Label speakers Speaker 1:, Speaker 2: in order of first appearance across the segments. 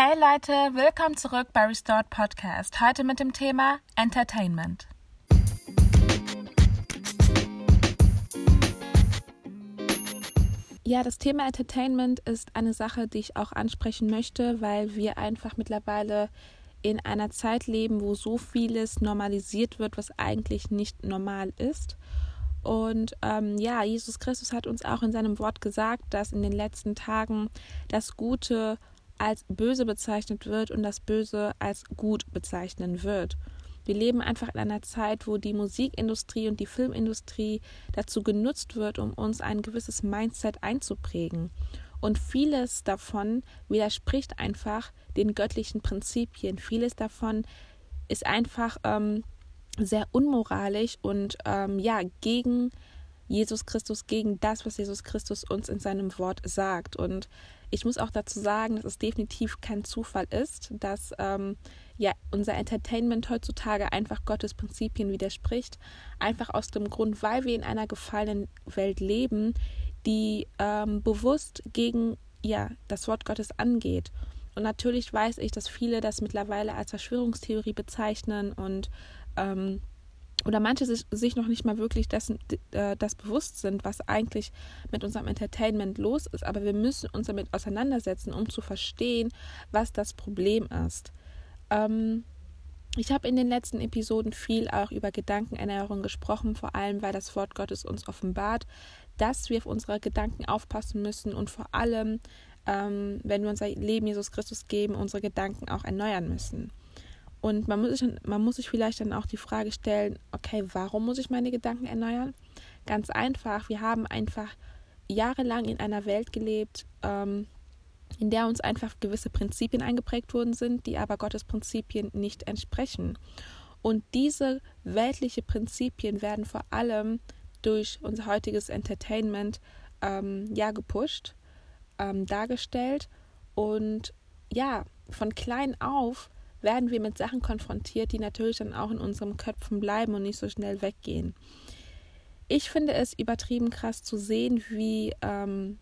Speaker 1: Hey Leute, willkommen zurück bei Restored Podcast. Heute mit dem Thema Entertainment. Ja, das Thema Entertainment ist eine Sache, die ich auch ansprechen möchte, weil wir einfach mittlerweile in einer Zeit leben, wo so vieles normalisiert wird, was eigentlich nicht normal ist. Und ähm, ja, Jesus Christus hat uns auch in seinem Wort gesagt, dass in den letzten Tagen das Gute als böse bezeichnet wird und das Böse als gut bezeichnen wird. Wir leben einfach in einer Zeit, wo die Musikindustrie und die Filmindustrie dazu genutzt wird, um uns ein gewisses Mindset einzuprägen. Und vieles davon widerspricht einfach den göttlichen Prinzipien. Vieles davon ist einfach ähm, sehr unmoralisch und ähm, ja, gegen Jesus Christus, gegen das, was Jesus Christus uns in seinem Wort sagt. Und ich muss auch dazu sagen, dass es definitiv kein Zufall ist, dass ähm, ja unser Entertainment heutzutage einfach Gottes Prinzipien widerspricht. Einfach aus dem Grund, weil wir in einer gefallenen Welt leben, die ähm, bewusst gegen ja das Wort Gottes angeht. Und natürlich weiß ich, dass viele das mittlerweile als Verschwörungstheorie bezeichnen und ähm, oder manche sich, sich noch nicht mal wirklich dessen, äh, das bewusst sind, was eigentlich mit unserem Entertainment los ist. Aber wir müssen uns damit auseinandersetzen, um zu verstehen, was das Problem ist. Ähm, ich habe in den letzten Episoden viel auch über Gedankenernährung gesprochen, vor allem weil das Wort Gottes uns offenbart, dass wir auf unsere Gedanken aufpassen müssen und vor allem, ähm, wenn wir unser Leben Jesus Christus geben, unsere Gedanken auch erneuern müssen. Und man muss, sich, man muss sich vielleicht dann auch die Frage stellen, okay, warum muss ich meine Gedanken erneuern? Ganz einfach, wir haben einfach jahrelang in einer Welt gelebt, ähm, in der uns einfach gewisse Prinzipien eingeprägt worden sind, die aber Gottes Prinzipien nicht entsprechen. Und diese weltlichen Prinzipien werden vor allem durch unser heutiges Entertainment ähm, ja gepusht, ähm, dargestellt und ja, von klein auf werden wir mit Sachen konfrontiert, die natürlich dann auch in unseren Köpfen bleiben und nicht so schnell weggehen. Ich finde es übertrieben krass zu sehen, wie ähm,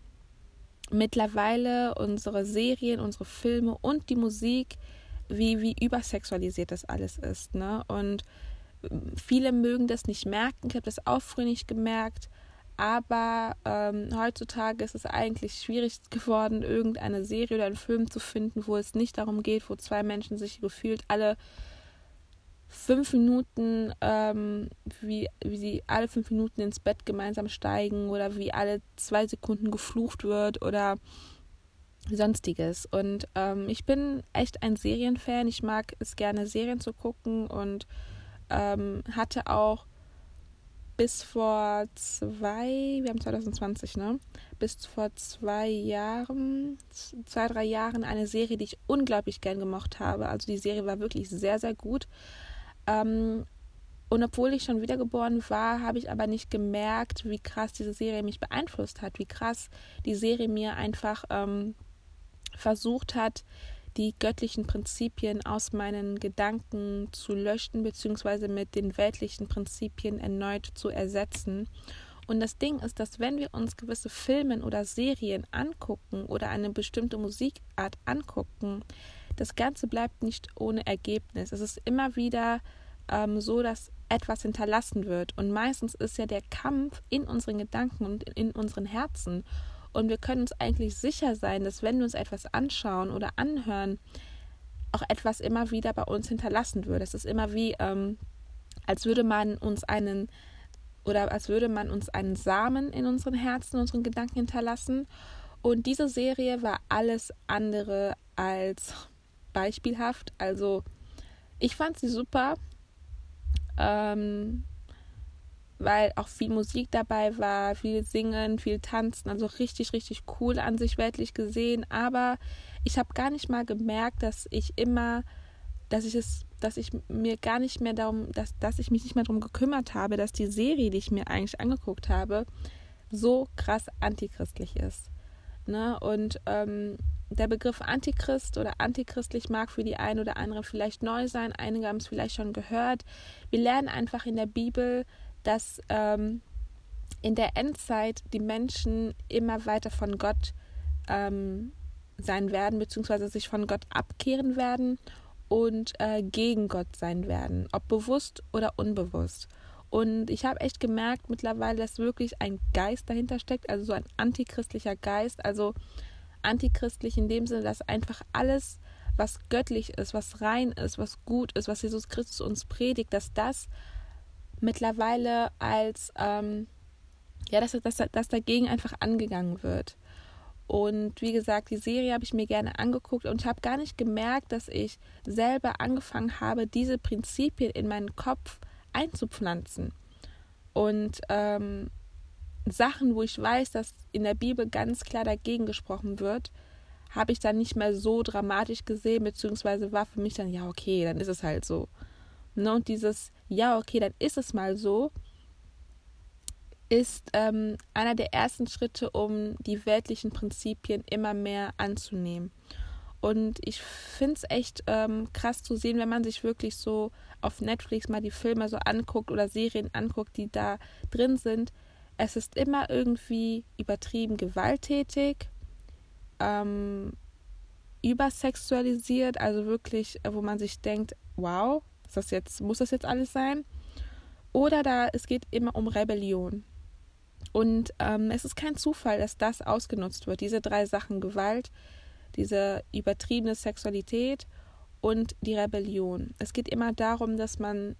Speaker 1: mittlerweile unsere Serien, unsere Filme und die Musik, wie, wie übersexualisiert das alles ist. Ne? Und ähm, viele mögen das nicht merken. Ich habe das auch früher nicht gemerkt. Aber ähm, heutzutage ist es eigentlich schwierig geworden, irgendeine Serie oder einen Film zu finden, wo es nicht darum geht, wo zwei Menschen sich gefühlt alle fünf Minuten, ähm, wie, wie sie alle fünf Minuten ins Bett gemeinsam steigen oder wie alle zwei Sekunden geflucht wird oder sonstiges. Und ähm, ich bin echt ein Serienfan. Ich mag es gerne, Serien zu gucken und ähm, hatte auch bis vor zwei, wir haben 2020, ne? Bis vor zwei Jahren, zwei, drei Jahren eine Serie, die ich unglaublich gern gemocht habe. Also die Serie war wirklich sehr, sehr gut. Ähm, und obwohl ich schon wiedergeboren war, habe ich aber nicht gemerkt, wie krass diese Serie mich beeinflusst hat, wie krass die Serie mir einfach ähm, versucht hat, die göttlichen Prinzipien aus meinen Gedanken zu löschen, beziehungsweise mit den weltlichen Prinzipien erneut zu ersetzen. Und das Ding ist, dass wenn wir uns gewisse Filme oder Serien angucken oder eine bestimmte Musikart angucken, das Ganze bleibt nicht ohne Ergebnis. Es ist immer wieder ähm, so, dass etwas hinterlassen wird. Und meistens ist ja der Kampf in unseren Gedanken und in unseren Herzen. Und wir können uns eigentlich sicher sein, dass wenn wir uns etwas anschauen oder anhören, auch etwas immer wieder bei uns hinterlassen würde. Es ist immer wie, ähm, als würde man uns einen oder als würde man uns einen Samen in unseren Herzen, unseren Gedanken hinterlassen. Und diese Serie war alles andere als beispielhaft. Also ich fand sie super. Ähm, weil auch viel Musik dabei war, viel Singen, viel Tanzen, also richtig, richtig cool an sich weltlich gesehen. Aber ich habe gar nicht mal gemerkt, dass ich immer, dass ich es, dass ich mir gar nicht mehr darum, dass, dass ich mich nicht mehr darum gekümmert habe, dass die Serie, die ich mir eigentlich angeguckt habe, so krass antichristlich ist. Ne? Und ähm, der Begriff Antichrist oder antichristlich mag für die einen oder anderen vielleicht neu sein. Einige haben es vielleicht schon gehört. Wir lernen einfach in der Bibel, dass ähm, in der Endzeit die Menschen immer weiter von Gott ähm, sein werden, beziehungsweise sich von Gott abkehren werden und äh, gegen Gott sein werden, ob bewusst oder unbewusst. Und ich habe echt gemerkt mittlerweile, dass wirklich ein Geist dahinter steckt, also so ein antichristlicher Geist, also antichristlich in dem Sinne, dass einfach alles, was göttlich ist, was rein ist, was gut ist, was Jesus Christus uns predigt, dass das mittlerweile als, ähm, ja, dass, dass, dass dagegen einfach angegangen wird. Und wie gesagt, die Serie habe ich mir gerne angeguckt und habe gar nicht gemerkt, dass ich selber angefangen habe, diese Prinzipien in meinen Kopf einzupflanzen. Und ähm, Sachen, wo ich weiß, dass in der Bibel ganz klar dagegen gesprochen wird, habe ich dann nicht mehr so dramatisch gesehen, beziehungsweise war für mich dann, ja, okay, dann ist es halt so. Ne? Und dieses, ja, okay, dann ist es mal so, ist ähm, einer der ersten Schritte, um die weltlichen Prinzipien immer mehr anzunehmen. Und ich finde es echt ähm, krass zu sehen, wenn man sich wirklich so auf Netflix mal die Filme so anguckt oder Serien anguckt, die da drin sind. Es ist immer irgendwie übertrieben gewalttätig, ähm, übersexualisiert, also wirklich, wo man sich denkt, wow, ist das jetzt, muss das jetzt alles sein? Oder da, es geht immer um Rebellion. Und ähm, es ist kein Zufall, dass das ausgenutzt wird. Diese drei Sachen Gewalt, diese übertriebene Sexualität und die Rebellion. Es geht immer darum, dass man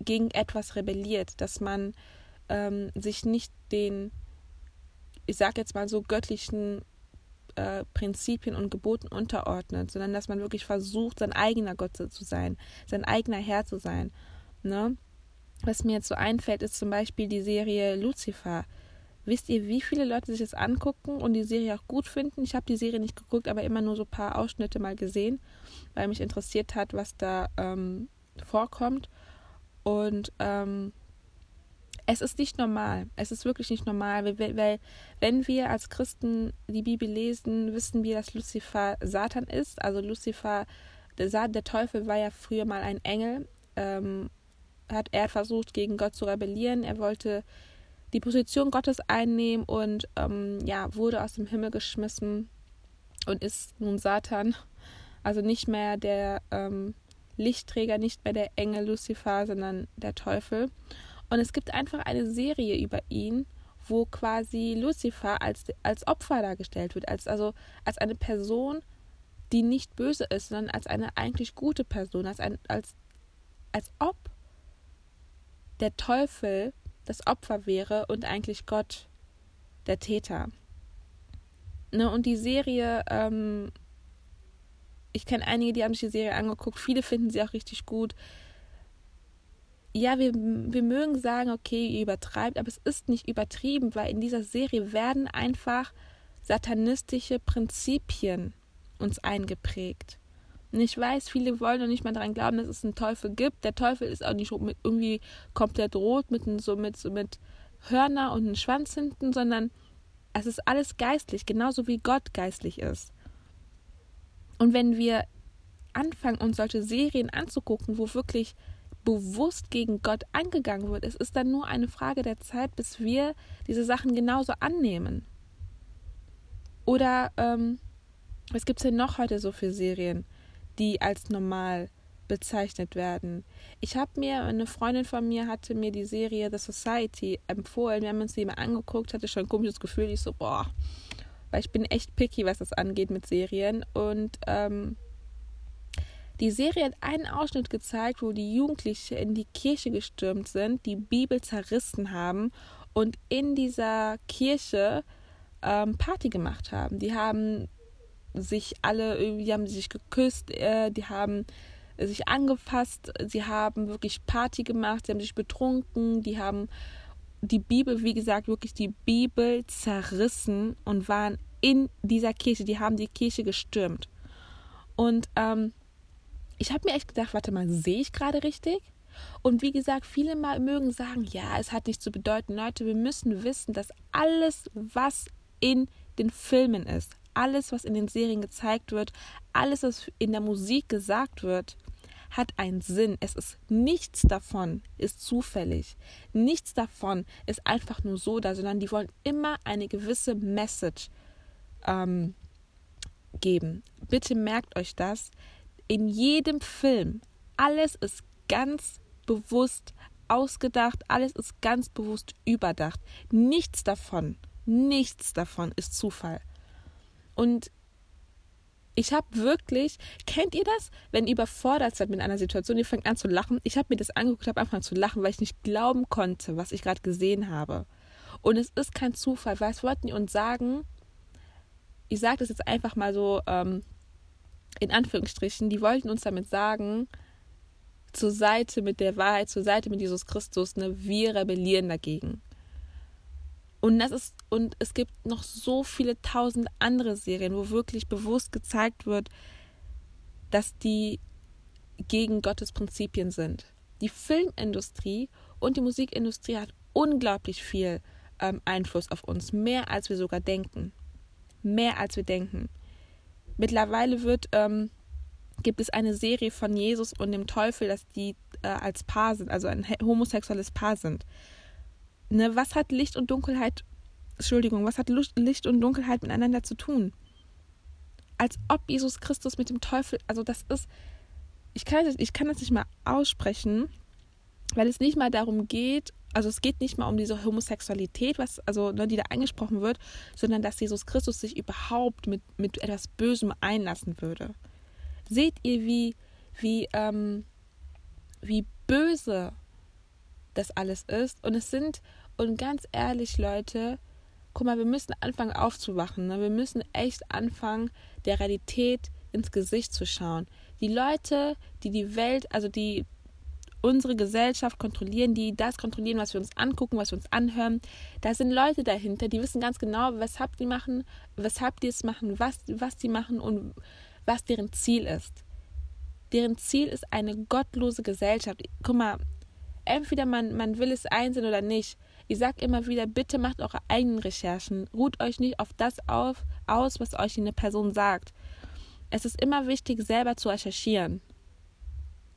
Speaker 1: gegen etwas rebelliert, dass man ähm, sich nicht den, ich sage jetzt mal so, göttlichen äh, Prinzipien und Geboten unterordnet, sondern dass man wirklich versucht, sein eigener Gott zu sein, sein eigener Herr zu sein. Ne? Was mir jetzt so einfällt, ist zum Beispiel die Serie Lucifer. Wisst ihr, wie viele Leute sich das angucken und die Serie auch gut finden? Ich habe die Serie nicht geguckt, aber immer nur so ein paar Ausschnitte mal gesehen, weil mich interessiert hat, was da ähm, vorkommt. Und ähm, es ist nicht normal. Es ist wirklich nicht normal, weil, weil, wenn wir als Christen die Bibel lesen, wissen wir, dass Lucifer Satan ist. Also Lucifer, der, der Teufel war ja früher mal ein Engel. Ähm, hat er versucht, gegen Gott zu rebellieren. Er wollte die Position Gottes einnehmen und ähm, ja, wurde aus dem Himmel geschmissen und ist nun Satan. Also nicht mehr der ähm, Lichtträger, nicht mehr der Engel Lucifer, sondern der Teufel. Und es gibt einfach eine Serie über ihn, wo quasi Lucifer als, als Opfer dargestellt wird, als, also als eine Person, die nicht böse ist, sondern als eine eigentlich gute Person, als, ein, als, als ob der Teufel das Opfer wäre und eigentlich Gott der Täter. Ne, und die Serie, ähm, ich kenne einige, die haben sich die Serie angeguckt, viele finden sie auch richtig gut. Ja, wir, wir mögen sagen, okay, ihr übertreibt, aber es ist nicht übertrieben, weil in dieser Serie werden einfach satanistische Prinzipien uns eingeprägt. Und ich weiß, viele wollen noch nicht mal daran glauben, dass es einen Teufel gibt. Der Teufel ist auch nicht irgendwie komplett rot mit, so mit, so mit Hörner und einem Schwanz hinten, sondern es ist alles geistlich, genauso wie Gott geistlich ist. Und wenn wir anfangen, uns solche Serien anzugucken, wo wirklich bewusst gegen Gott angegangen wird, es ist dann nur eine Frage der Zeit, bis wir diese Sachen genauso annehmen. Oder ähm, was gibt es denn noch heute so für Serien? die als normal bezeichnet werden. Ich habe mir, eine Freundin von mir hatte mir die Serie The Society empfohlen. Wir haben uns die mal angeguckt, hatte schon ein komisches Gefühl. Ich so, boah, weil ich bin echt picky, was das angeht mit Serien. Und ähm, die Serie hat einen Ausschnitt gezeigt, wo die Jugendlichen in die Kirche gestürmt sind, die Bibel zerrissen haben und in dieser Kirche ähm, Party gemacht haben. Die haben sich alle irgendwie haben sich geküsst, äh, die haben sich angefasst, sie haben wirklich Party gemacht, sie haben sich betrunken, die haben die Bibel, wie gesagt, wirklich die Bibel zerrissen und waren in dieser Kirche, die haben die Kirche gestürmt. Und ähm, ich habe mir echt gedacht, warte mal, sehe ich gerade richtig? Und wie gesagt, viele mal mögen sagen, ja, es hat nichts zu bedeuten. Leute, wir müssen wissen, dass alles, was in den Filmen ist, alles, was in den Serien gezeigt wird, alles, was in der Musik gesagt wird, hat einen Sinn. Es ist nichts davon ist zufällig. Nichts davon ist einfach nur so da, sondern die wollen immer eine gewisse Message ähm, geben. Bitte merkt euch das. In jedem Film, alles ist ganz bewusst ausgedacht, alles ist ganz bewusst überdacht. Nichts davon, nichts davon ist Zufall. Und ich habe wirklich, kennt ihr das, wenn ihr überfordert seid mit einer Situation, ihr fängt an zu lachen? Ich habe mir das angeguckt, habe angefangen zu lachen, weil ich nicht glauben konnte, was ich gerade gesehen habe. Und es ist kein Zufall, weil es wollten die uns sagen, ich sage das jetzt einfach mal so ähm, in Anführungsstrichen, die wollten uns damit sagen, zur Seite mit der Wahrheit, zur Seite mit Jesus Christus, ne, wir rebellieren dagegen. Und das ist, und es gibt noch so viele tausend andere Serien, wo wirklich bewusst gezeigt wird, dass die gegen Gottes Prinzipien sind. Die Filmindustrie und die Musikindustrie hat unglaublich viel ähm, Einfluss auf uns, mehr als wir sogar denken. Mehr als wir denken. Mittlerweile wird, ähm, gibt es eine Serie von Jesus und dem Teufel, dass die äh, als Paar sind, also ein homosexuelles Paar sind. Ne, was hat Licht und Dunkelheit, Entschuldigung, was hat Licht und Dunkelheit miteinander zu tun? Als ob Jesus Christus mit dem Teufel, also das ist, ich kann, ich kann das nicht mal aussprechen, weil es nicht mal darum geht, also es geht nicht mal um diese Homosexualität, was, also, ne, die da angesprochen wird, sondern dass Jesus Christus sich überhaupt mit, mit etwas Bösem einlassen würde. Seht ihr, wie, wie, ähm, wie böse das alles ist? Und es sind, und ganz ehrlich, Leute, guck mal, wir müssen anfangen aufzuwachen. Ne? Wir müssen echt anfangen, der Realität ins Gesicht zu schauen. Die Leute, die die Welt, also die unsere Gesellschaft kontrollieren, die das kontrollieren, was wir uns angucken, was wir uns anhören. Da sind Leute dahinter, die wissen ganz genau, weshalb die machen, weshalb die es machen, was, was die machen und was deren Ziel ist. Deren Ziel ist eine gottlose Gesellschaft. Guck mal, entweder man, man will es einsehen oder nicht. Ich sage immer wieder, bitte macht eure eigenen Recherchen. Ruht euch nicht auf das auf, aus, was euch eine Person sagt. Es ist immer wichtig, selber zu recherchieren.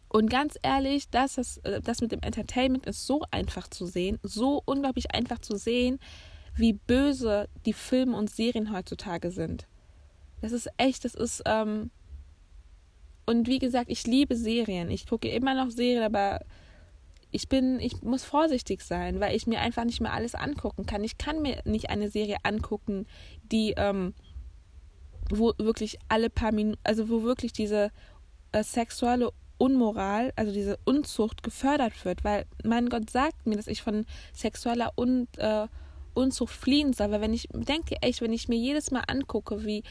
Speaker 1: Und ganz ehrlich, das, ist, äh, das mit dem Entertainment ist so einfach zu sehen, so unglaublich einfach zu sehen, wie böse die Filme und Serien heutzutage sind. Das ist echt, das ist, ähm, und wie gesagt, ich liebe Serien. Ich gucke immer noch Serien, aber ich bin, ich muss vorsichtig sein, weil ich mir einfach nicht mehr alles angucken kann. Ich kann mir nicht eine Serie angucken, die, ähm, wo wirklich alle paar Minuten, also wo wirklich diese äh, sexuelle Unmoral, also diese Unzucht gefördert wird, weil mein Gott sagt mir, dass ich von sexueller Un, äh, Unzucht fliehen soll, weil wenn ich denke echt, wenn ich mir jedes Mal angucke, wie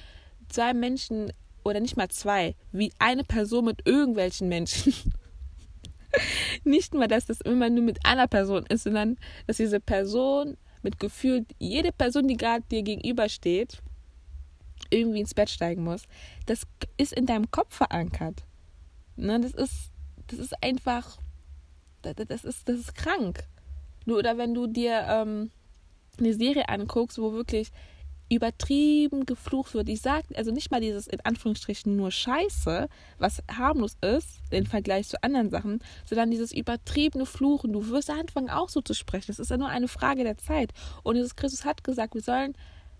Speaker 1: zwei Menschen oder nicht mal zwei, wie eine Person mit irgendwelchen Menschen nicht mal, dass das immer nur mit einer Person ist, sondern dass diese Person mit Gefühl, jede Person, die gerade dir gegenübersteht, irgendwie ins Bett steigen muss. Das ist in deinem Kopf verankert. Ne, das ist, das ist einfach, das ist, das ist krank. Nur, oder wenn du dir ähm, eine Serie anguckst, wo wirklich übertrieben geflucht wird. Ich sage also nicht mal dieses in Anführungsstrichen nur Scheiße, was harmlos ist im Vergleich zu anderen Sachen, sondern dieses übertriebene Fluchen. Du wirst anfangen auch so zu sprechen. Das ist ja nur eine Frage der Zeit. Und Jesus Christus hat gesagt, wir sollen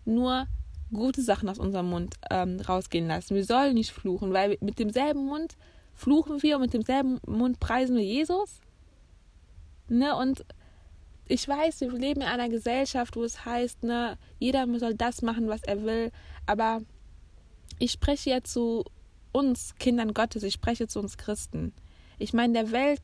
Speaker 1: nur gute Sachen aus unserem Mund ähm, rausgehen lassen. Wir sollen nicht fluchen, weil mit demselben Mund fluchen wir und mit demselben Mund preisen wir Jesus. Ne? Und ich weiß, wir leben in einer Gesellschaft, wo es heißt, ne, jeder soll das machen, was er will, aber ich spreche ja zu uns Kindern Gottes, ich spreche zu uns Christen. Ich meine, der Welt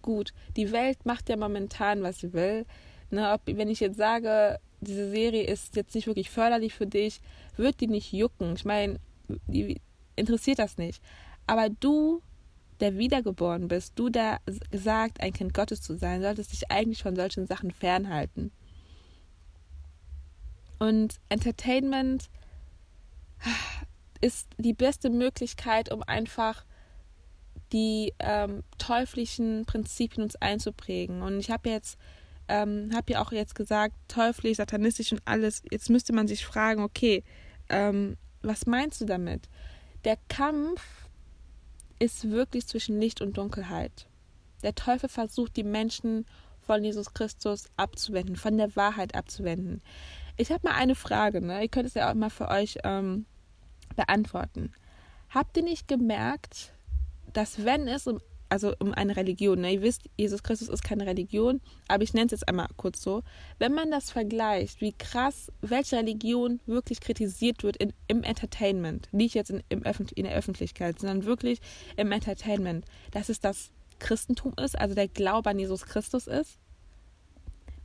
Speaker 1: gut, die Welt macht ja momentan, was sie will. Ne, ob, wenn ich jetzt sage, diese Serie ist jetzt nicht wirklich förderlich für dich, wird die nicht jucken. Ich meine, die interessiert das nicht. Aber du der wiedergeboren bist, du, der gesagt, ein Kind Gottes zu sein, solltest dich eigentlich von solchen Sachen fernhalten. Und Entertainment ist die beste Möglichkeit, um einfach die ähm, teuflischen Prinzipien uns einzuprägen. Und ich habe jetzt, ähm, habe ja auch jetzt gesagt, teuflisch, satanistisch und alles. Jetzt müsste man sich fragen, okay, ähm, was meinst du damit? Der Kampf ist wirklich zwischen Licht und Dunkelheit. Der Teufel versucht, die Menschen von Jesus Christus abzuwenden, von der Wahrheit abzuwenden. Ich habe mal eine Frage, ne? Ihr könnt es ja auch mal für euch ähm, beantworten. Habt ihr nicht gemerkt, dass wenn es um also um eine Religion. Ne? Ihr wisst, Jesus Christus ist keine Religion, aber ich nenne es jetzt einmal kurz so. Wenn man das vergleicht, wie krass, welche Religion wirklich kritisiert wird in, im Entertainment, nicht jetzt in, im in der Öffentlichkeit, sondern wirklich im Entertainment, dass es das Christentum ist, also der Glaube an Jesus Christus ist.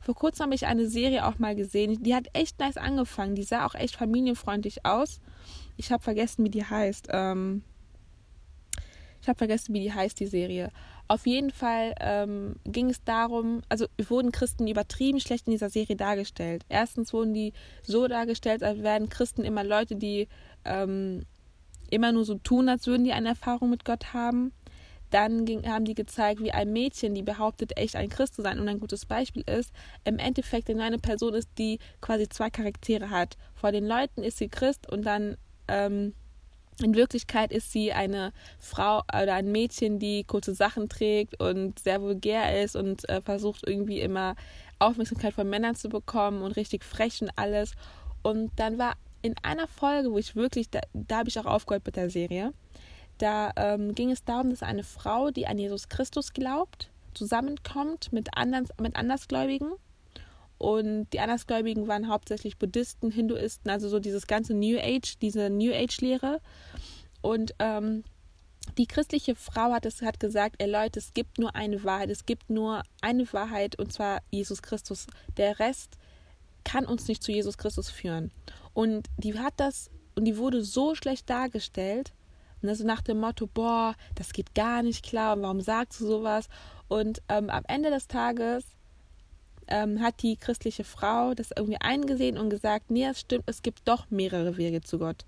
Speaker 1: Vor kurzem habe ich eine Serie auch mal gesehen, die hat echt nice angefangen, die sah auch echt familienfreundlich aus. Ich habe vergessen, wie die heißt. Ähm, ich habe vergessen, wie die heißt, die Serie. Auf jeden Fall ähm, ging es darum, also wurden Christen übertrieben schlecht in dieser Serie dargestellt. Erstens wurden die so dargestellt, als wären Christen immer Leute, die ähm, immer nur so tun, als würden die eine Erfahrung mit Gott haben. Dann ging, haben die gezeigt, wie ein Mädchen, die behauptet, echt ein Christ zu sein und ein gutes Beispiel ist, im Endeffekt eine Person ist, die quasi zwei Charaktere hat. Vor den Leuten ist sie Christ und dann ähm, in Wirklichkeit ist sie eine Frau oder ein Mädchen, die kurze Sachen trägt und sehr vulgär ist und äh, versucht irgendwie immer Aufmerksamkeit von Männern zu bekommen und richtig frech und alles. Und dann war in einer Folge, wo ich wirklich, da, da habe ich auch aufgehört mit der Serie, da ähm, ging es darum, dass eine Frau, die an Jesus Christus glaubt, zusammenkommt mit, anderen, mit Andersgläubigen und die Andersgläubigen waren hauptsächlich Buddhisten, Hinduisten, also so dieses ganze New Age, diese New Age-Lehre. Und ähm, die christliche Frau hat es hat gesagt, ey Leute, es gibt nur eine Wahrheit, es gibt nur eine Wahrheit und zwar Jesus Christus. Der Rest kann uns nicht zu Jesus Christus führen. Und die hat das und die wurde so schlecht dargestellt, also nach dem Motto, boah, das geht gar nicht klar, warum sagst du sowas? Und ähm, am Ende des Tages ähm, hat die christliche Frau das irgendwie eingesehen und gesagt, nee, es stimmt, es gibt doch mehrere Wege zu Gott.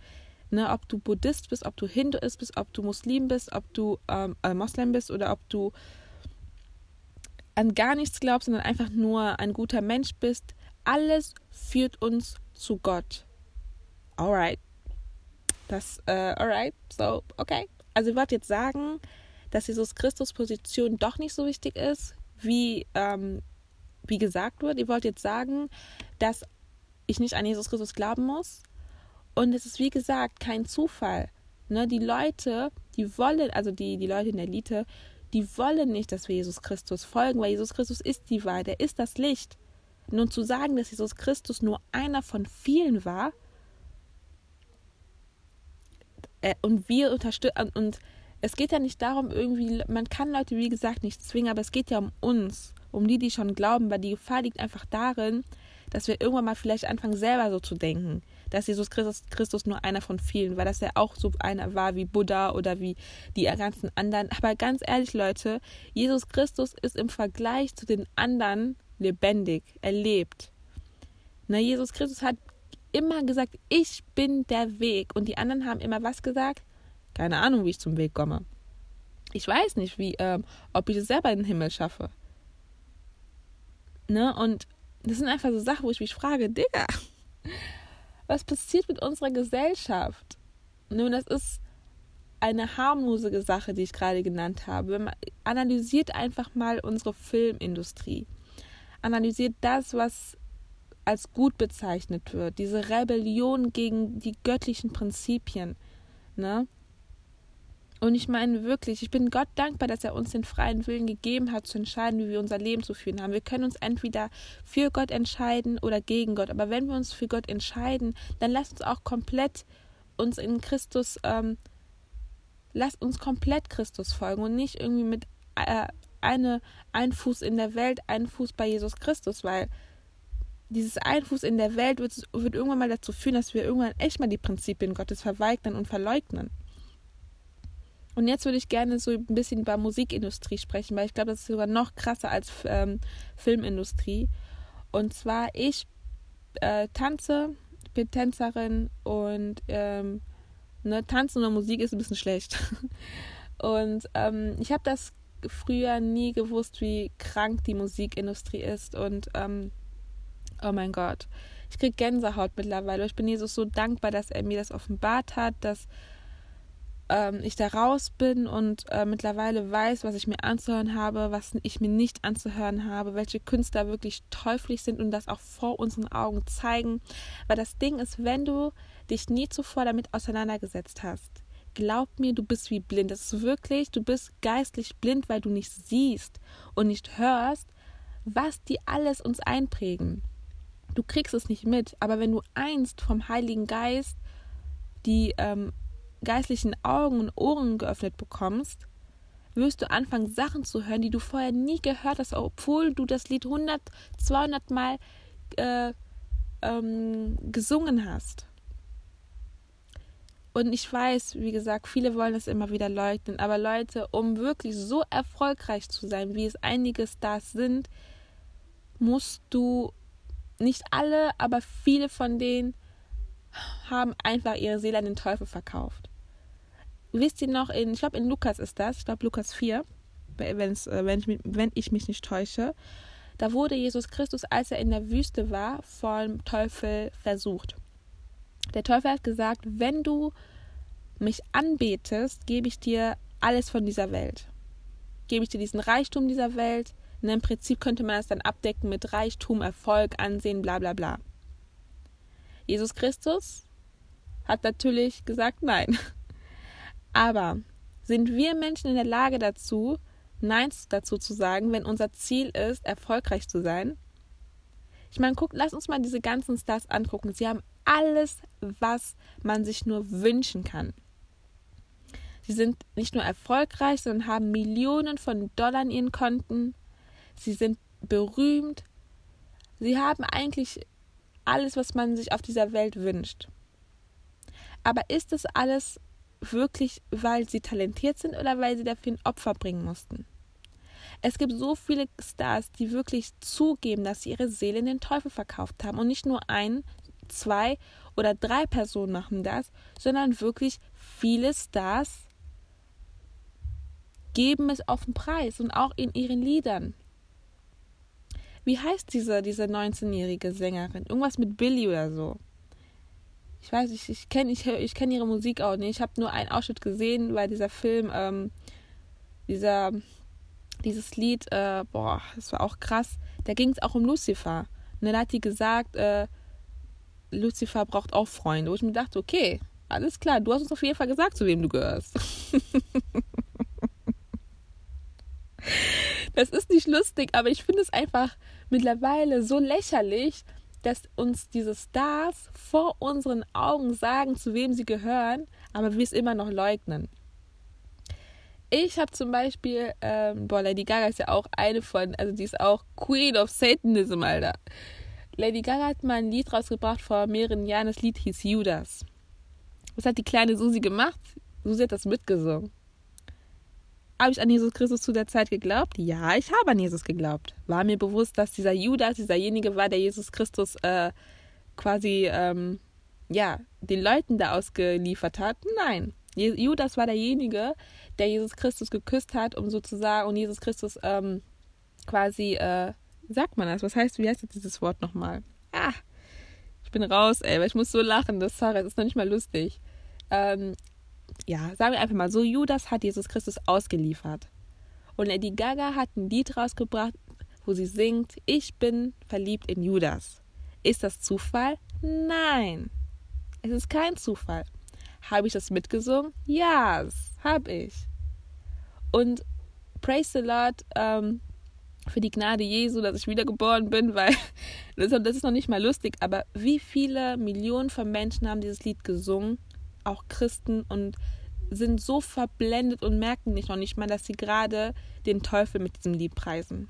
Speaker 1: Ne, ob du Buddhist bist, ob du Hinduist bist, ob du Muslim bist, ob du ähm, äh, Moslem bist oder ob du an gar nichts glaubst, sondern einfach nur ein guter Mensch bist, alles führt uns zu Gott. Alright. Das, äh, alright, so, okay. Also ich wollte jetzt sagen, dass Jesus Christus Position doch nicht so wichtig ist, wie ähm, wie gesagt wird. Ihr wollt jetzt sagen, dass ich nicht an Jesus Christus glauben muss. Und es ist, wie gesagt, kein Zufall. Ne? Die Leute, die wollen, also die, die Leute in der Elite, die wollen nicht, dass wir Jesus Christus folgen, weil Jesus Christus ist die Wahrheit, er ist das Licht. Nun zu sagen, dass Jesus Christus nur einer von vielen war, äh, und wir unterstützen, und es geht ja nicht darum, irgendwie, man kann Leute, wie gesagt, nicht zwingen, aber es geht ja um uns um die, die schon glauben, weil die Gefahr liegt einfach darin, dass wir irgendwann mal vielleicht anfangen, selber so zu denken, dass Jesus Christus, Christus nur einer von vielen, weil das ja auch so einer war wie Buddha oder wie die ganzen anderen. Aber ganz ehrlich, Leute, Jesus Christus ist im Vergleich zu den anderen lebendig, erlebt. Na, Jesus Christus hat immer gesagt, ich bin der Weg. Und die anderen haben immer was gesagt? Keine Ahnung, wie ich zum Weg komme. Ich weiß nicht, wie, ähm, ob ich es selber in den Himmel schaffe. Ne? Und das sind einfach so Sachen, wo ich mich frage, Digga, was passiert mit unserer Gesellschaft? Nun, das ist eine harmlose Sache, die ich gerade genannt habe. Analysiert einfach mal unsere Filmindustrie. Analysiert das, was als gut bezeichnet wird. Diese Rebellion gegen die göttlichen Prinzipien. Ne? Und ich meine wirklich, ich bin Gott dankbar, dass er uns den freien Willen gegeben hat, zu entscheiden, wie wir unser Leben zu führen haben. Wir können uns entweder für Gott entscheiden oder gegen Gott. Aber wenn wir uns für Gott entscheiden, dann lasst uns auch komplett uns in Christus, ähm, lasst uns komplett Christus folgen und nicht irgendwie mit äh, eine, ein Fuß in der Welt, ein Fuß bei Jesus Christus, weil dieses ein Fuß in der Welt wird, wird irgendwann mal dazu führen, dass wir irgendwann echt mal die Prinzipien Gottes verweigern und verleugnen. Und jetzt würde ich gerne so ein bisschen über Musikindustrie sprechen, weil ich glaube, das ist sogar noch krasser als ähm, Filmindustrie. Und zwar, ich äh, tanze, bin Tänzerin und ähm, ne, Tanzen oder Musik ist ein bisschen schlecht. und ähm, ich habe das früher nie gewusst, wie krank die Musikindustrie ist. Und ähm, oh mein Gott, ich kriege Gänsehaut mittlerweile. Ich bin Jesus so dankbar, dass er mir das offenbart hat, dass ähm, ich da raus bin und äh, mittlerweile weiß, was ich mir anzuhören habe, was ich mir nicht anzuhören habe, welche Künstler wirklich teuflisch sind und das auch vor unseren Augen zeigen. Weil das Ding ist, wenn du dich nie zuvor damit auseinandergesetzt hast, glaub mir, du bist wie blind. Das ist wirklich, du bist geistlich blind, weil du nicht siehst und nicht hörst, was die alles uns einprägen. Du kriegst es nicht mit, aber wenn du einst vom Heiligen Geist die ähm, geistlichen Augen und Ohren geöffnet bekommst, wirst du anfangen, Sachen zu hören, die du vorher nie gehört hast, obwohl du das Lied 100, 200 Mal äh, ähm, gesungen hast. Und ich weiß, wie gesagt, viele wollen es immer wieder leugnen, aber Leute, um wirklich so erfolgreich zu sein, wie es einige Stars sind, musst du nicht alle, aber viele von denen haben einfach ihre Seele an den Teufel verkauft. Wisst ihr noch, in, ich glaube in Lukas ist das, ich glaube Lukas 4, wenn's, äh, wenn, ich, wenn ich mich nicht täusche, da wurde Jesus Christus, als er in der Wüste war, vom Teufel versucht. Der Teufel hat gesagt, wenn du mich anbetest, gebe ich dir alles von dieser Welt. Gebe ich dir diesen Reichtum dieser Welt. Und Im Prinzip könnte man das dann abdecken mit Reichtum, Erfolg, Ansehen, bla bla bla. Jesus Christus hat natürlich gesagt nein. Aber sind wir Menschen in der Lage dazu, Nein dazu zu sagen, wenn unser Ziel ist, erfolgreich zu sein? Ich meine, guck, lass uns mal diese ganzen Stars angucken. Sie haben alles, was man sich nur wünschen kann. Sie sind nicht nur erfolgreich, sondern haben Millionen von Dollar in ihren Konten. Sie sind berühmt. Sie haben eigentlich alles, was man sich auf dieser Welt wünscht. Aber ist das alles wirklich, weil sie talentiert sind oder weil sie dafür ein Opfer bringen mussten? Es gibt so viele Stars, die wirklich zugeben, dass sie ihre Seele in den Teufel verkauft haben. Und nicht nur ein, zwei oder drei Personen machen das, sondern wirklich viele Stars geben es auf den Preis und auch in ihren Liedern. Wie heißt diese, diese 19-jährige Sängerin? Irgendwas mit Billy oder so. Ich weiß nicht, ich kenne ich, ich kenn ihre Musik auch nicht. Ich habe nur einen Ausschnitt gesehen, weil dieser Film, ähm, dieser, dieses Lied, äh, boah, das war auch krass. Da ging es auch um Lucifer. Und dann hat die gesagt, äh, Lucifer braucht auch Freunde. Wo ich mir dachte, okay, alles klar, du hast uns auf jeden Fall gesagt, zu wem du gehörst. das ist nicht lustig, aber ich finde es einfach mittlerweile so lächerlich, dass uns diese Stars vor unseren Augen sagen, zu wem sie gehören, aber wir es immer noch leugnen. Ich habe zum Beispiel, ähm, boah, Lady Gaga ist ja auch eine von, also die ist auch Queen of Satanism, Alter. Lady Gaga hat mal ein Lied rausgebracht vor mehreren Jahren, das Lied hieß Judas. Was hat die kleine Susi gemacht? Susi hat das mitgesungen. Habe ich an Jesus Christus zu der Zeit geglaubt? Ja, ich habe an Jesus geglaubt. War mir bewusst, dass dieser Judas dieserjenige war, der Jesus Christus äh, quasi, ähm, ja, den Leuten da ausgeliefert hat? Nein. Judas war derjenige, der Jesus Christus geküsst hat, um sozusagen, und Jesus Christus ähm, quasi, äh, sagt man das? Was heißt, wie heißt jetzt dieses Wort nochmal? Ah, ich bin raus, ey, weil ich muss so lachen, das, sorry, das ist noch nicht mal lustig. Ähm, ja, sagen wir einfach mal so, Judas hat Jesus Christus ausgeliefert. Und Lady Gaga hat ein Lied rausgebracht, wo sie singt, ich bin verliebt in Judas. Ist das Zufall? Nein. Es ist kein Zufall. Habe ich das mitgesungen? Ja, yes, habe ich. Und praise the Lord ähm, für die Gnade Jesu, dass ich wiedergeboren bin, weil das ist noch nicht mal lustig, aber wie viele Millionen von Menschen haben dieses Lied gesungen auch Christen und sind so verblendet und merken nicht noch nicht mal, dass sie gerade den Teufel mit diesem Lied preisen.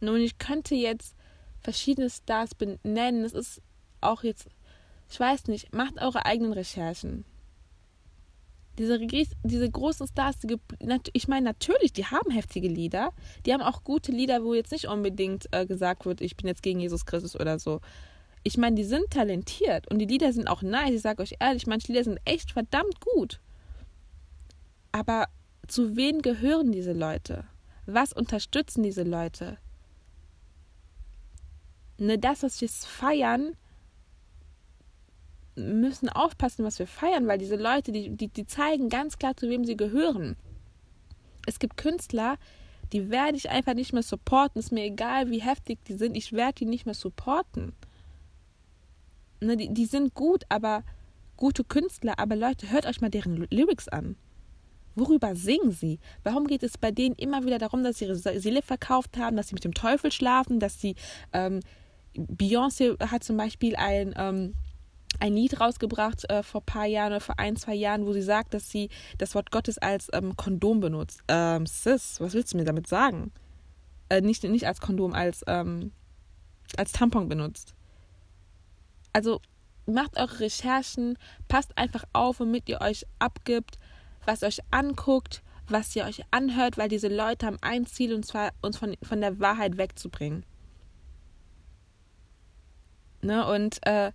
Speaker 1: Nun, ich könnte jetzt verschiedene Stars benennen. Es ist auch jetzt, ich weiß nicht, macht eure eigenen Recherchen. Diese, diese großen Stars, die, ich meine, natürlich, die haben heftige Lieder. Die haben auch gute Lieder, wo jetzt nicht unbedingt äh, gesagt wird, ich bin jetzt gegen Jesus Christus oder so ich meine, die sind talentiert und die Lieder sind auch nice. Ich sage euch ehrlich, manche Lieder sind echt verdammt gut. Aber zu wen gehören diese Leute? Was unterstützen diese Leute? Ne, das, was wir feiern, müssen aufpassen, was wir feiern, weil diese Leute, die, die, die zeigen ganz klar, zu wem sie gehören. Es gibt Künstler, die werde ich einfach nicht mehr supporten. Ist mir egal, wie heftig die sind, ich werde die nicht mehr supporten. Ne, die, die sind gut, aber gute Künstler, aber Leute, hört euch mal deren Lyrics an. Worüber singen sie? Warum geht es bei denen immer wieder darum, dass sie ihre Seele verkauft haben, dass sie mit dem Teufel schlafen, dass sie ähm, Beyoncé hat zum Beispiel ein ähm, ein Lied rausgebracht äh, vor ein paar Jahren oder vor ein, zwei Jahren, wo sie sagt, dass sie das Wort Gottes als ähm, Kondom benutzt. Ähm, Sis, was willst du mir damit sagen? Äh, nicht, nicht als Kondom, als, ähm, als Tampon benutzt. Also macht eure Recherchen, passt einfach auf, womit ihr euch abgibt, was euch anguckt, was ihr euch anhört, weil diese Leute haben ein Ziel und zwar uns von, von der Wahrheit wegzubringen. Ne? Und äh,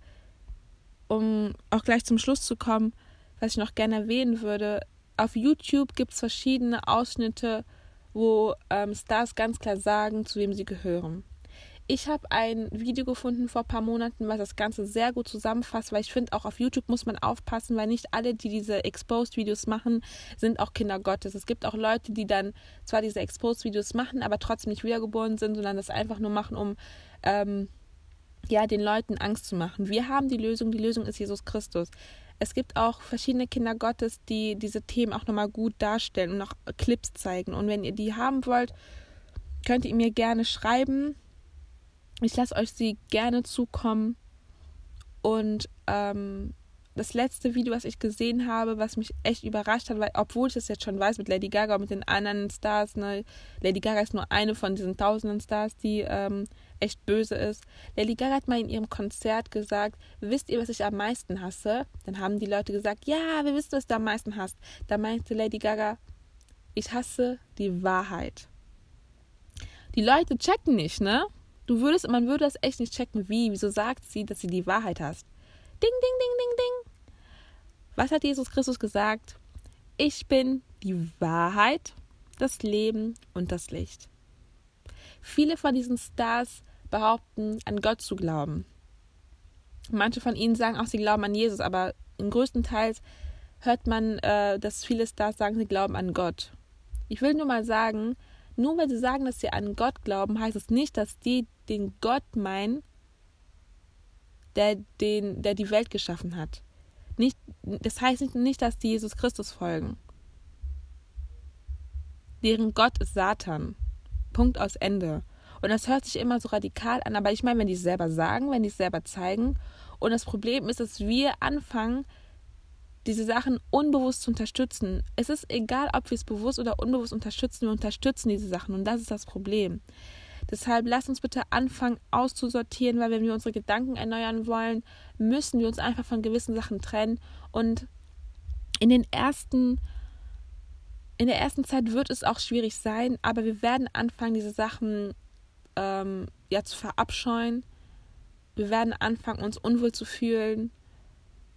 Speaker 1: um auch gleich zum Schluss zu kommen, was ich noch gerne erwähnen würde, auf YouTube gibt es verschiedene Ausschnitte, wo ähm, Stars ganz klar sagen, zu wem sie gehören. Ich habe ein Video gefunden vor ein paar Monaten, was das Ganze sehr gut zusammenfasst, weil ich finde, auch auf YouTube muss man aufpassen, weil nicht alle, die diese Exposed-Videos machen, sind auch Kinder Gottes. Es gibt auch Leute, die dann zwar diese Exposed-Videos machen, aber trotzdem nicht wiedergeboren sind, sondern das einfach nur machen, um ähm, ja, den Leuten Angst zu machen. Wir haben die Lösung, die Lösung ist Jesus Christus. Es gibt auch verschiedene Kinder Gottes, die diese Themen auch nochmal gut darstellen und auch Clips zeigen. Und wenn ihr die haben wollt, könnt ihr mir gerne schreiben. Ich lasse euch sie gerne zukommen. Und ähm, das letzte Video, was ich gesehen habe, was mich echt überrascht hat, weil obwohl ich das jetzt schon weiß mit Lady Gaga und mit den anderen Stars, ne, Lady Gaga ist nur eine von diesen tausenden Stars, die ähm, echt böse ist. Lady Gaga hat mal in ihrem Konzert gesagt, wisst ihr, was ich am meisten hasse? Dann haben die Leute gesagt, ja, wir wissen, was du am meisten hast. Da meinte Lady Gaga, ich hasse die Wahrheit. Die Leute checken nicht, ne? Du würdest, man würde das echt nicht checken. Wie? Wieso sagt sie, dass sie die Wahrheit hast? Ding, ding, ding, ding, ding. Was hat Jesus Christus gesagt? Ich bin die Wahrheit, das Leben und das Licht. Viele von diesen Stars behaupten, an Gott zu glauben. Manche von ihnen sagen auch, sie glauben an Jesus, aber im größten Teil hört man, äh, dass viele Stars sagen, sie glauben an Gott. Ich will nur mal sagen, nur weil sie sagen, dass sie an Gott glauben, heißt es nicht, dass die den Gott meinen, der, den, der die Welt geschaffen hat. Nicht, das heißt nicht, nicht, dass die Jesus Christus folgen. Deren Gott ist Satan. Punkt aus Ende. Und das hört sich immer so radikal an, aber ich meine, wenn die es selber sagen, wenn die es selber zeigen. Und das Problem ist, dass wir anfangen, diese Sachen unbewusst zu unterstützen. Es ist egal, ob wir es bewusst oder unbewusst unterstützen, wir unterstützen diese Sachen und das ist das Problem. Deshalb lasst uns bitte anfangen auszusortieren, weil wenn wir unsere Gedanken erneuern wollen, müssen wir uns einfach von gewissen Sachen trennen. Und in den ersten, in der ersten Zeit wird es auch schwierig sein, aber wir werden anfangen, diese Sachen ähm, ja zu verabscheuen. Wir werden anfangen, uns unwohl zu fühlen.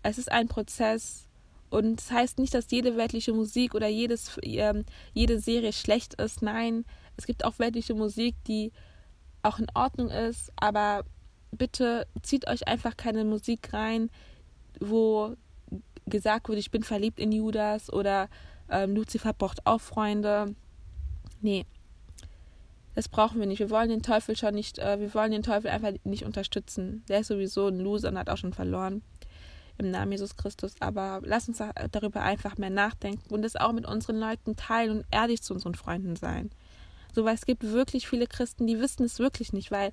Speaker 1: Es ist ein Prozess. Und das heißt nicht, dass jede weltliche Musik oder jedes, äh, jede Serie schlecht ist. Nein, es gibt auch weltliche Musik, die auch in Ordnung ist, aber bitte zieht euch einfach keine Musik rein, wo gesagt wird, ich bin verliebt in Judas oder ähm, Lucifer braucht auch Freunde. Nee, das brauchen wir nicht. Wir wollen den Teufel schon nicht, äh, wir wollen den Teufel einfach nicht unterstützen. Der ist sowieso ein Loser und hat auch schon verloren im Namen Jesus Christus. Aber lass uns darüber einfach mehr nachdenken und das auch mit unseren Leuten teilen und ehrlich zu unseren Freunden sein. So, weil es gibt wirklich viele Christen, die wissen es wirklich nicht, weil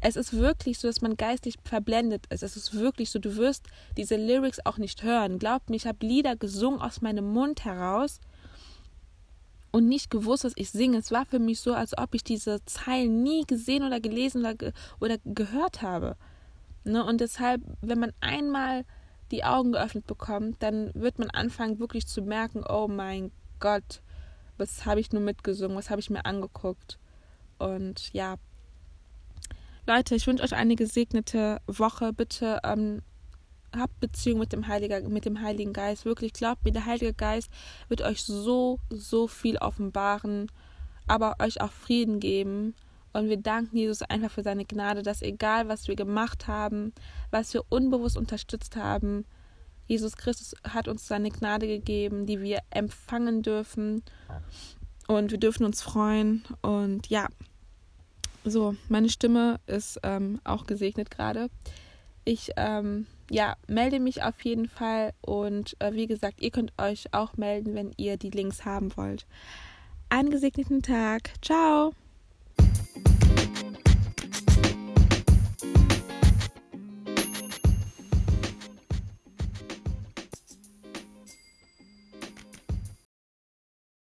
Speaker 1: es ist wirklich so, dass man geistlich verblendet ist. Es ist wirklich so, du wirst diese Lyrics auch nicht hören. Glaubt mir, ich habe Lieder gesungen aus meinem Mund heraus und nicht gewusst, dass ich singe. Es war für mich so, als ob ich diese Zeilen nie gesehen oder gelesen oder, ge oder gehört habe. Ne? Und deshalb, wenn man einmal die Augen geöffnet bekommt, dann wird man anfangen, wirklich zu merken, oh mein Gott, was habe ich nur mitgesungen, was habe ich mir angeguckt. Und ja, Leute, ich wünsche euch eine gesegnete Woche. Bitte ähm, habt Beziehung mit dem, Heiliger, mit dem Heiligen Geist. Wirklich glaubt mir, der Heilige Geist wird euch so, so viel offenbaren, aber euch auch Frieden geben Und wir danken Jesus einfach für seine Gnade, dass egal, was wir gemacht haben, was wir unbewusst unterstützt haben, Jesus Christus hat uns seine Gnade gegeben, die wir empfangen dürfen. Und wir dürfen uns freuen. Und ja, so, meine Stimme ist ähm, auch gesegnet gerade. Ich ähm, ja, melde mich auf jeden Fall und äh, wie gesagt, ihr könnt euch auch melden, wenn ihr die Links haben wollt. Einen gesegneten Tag. Ciao.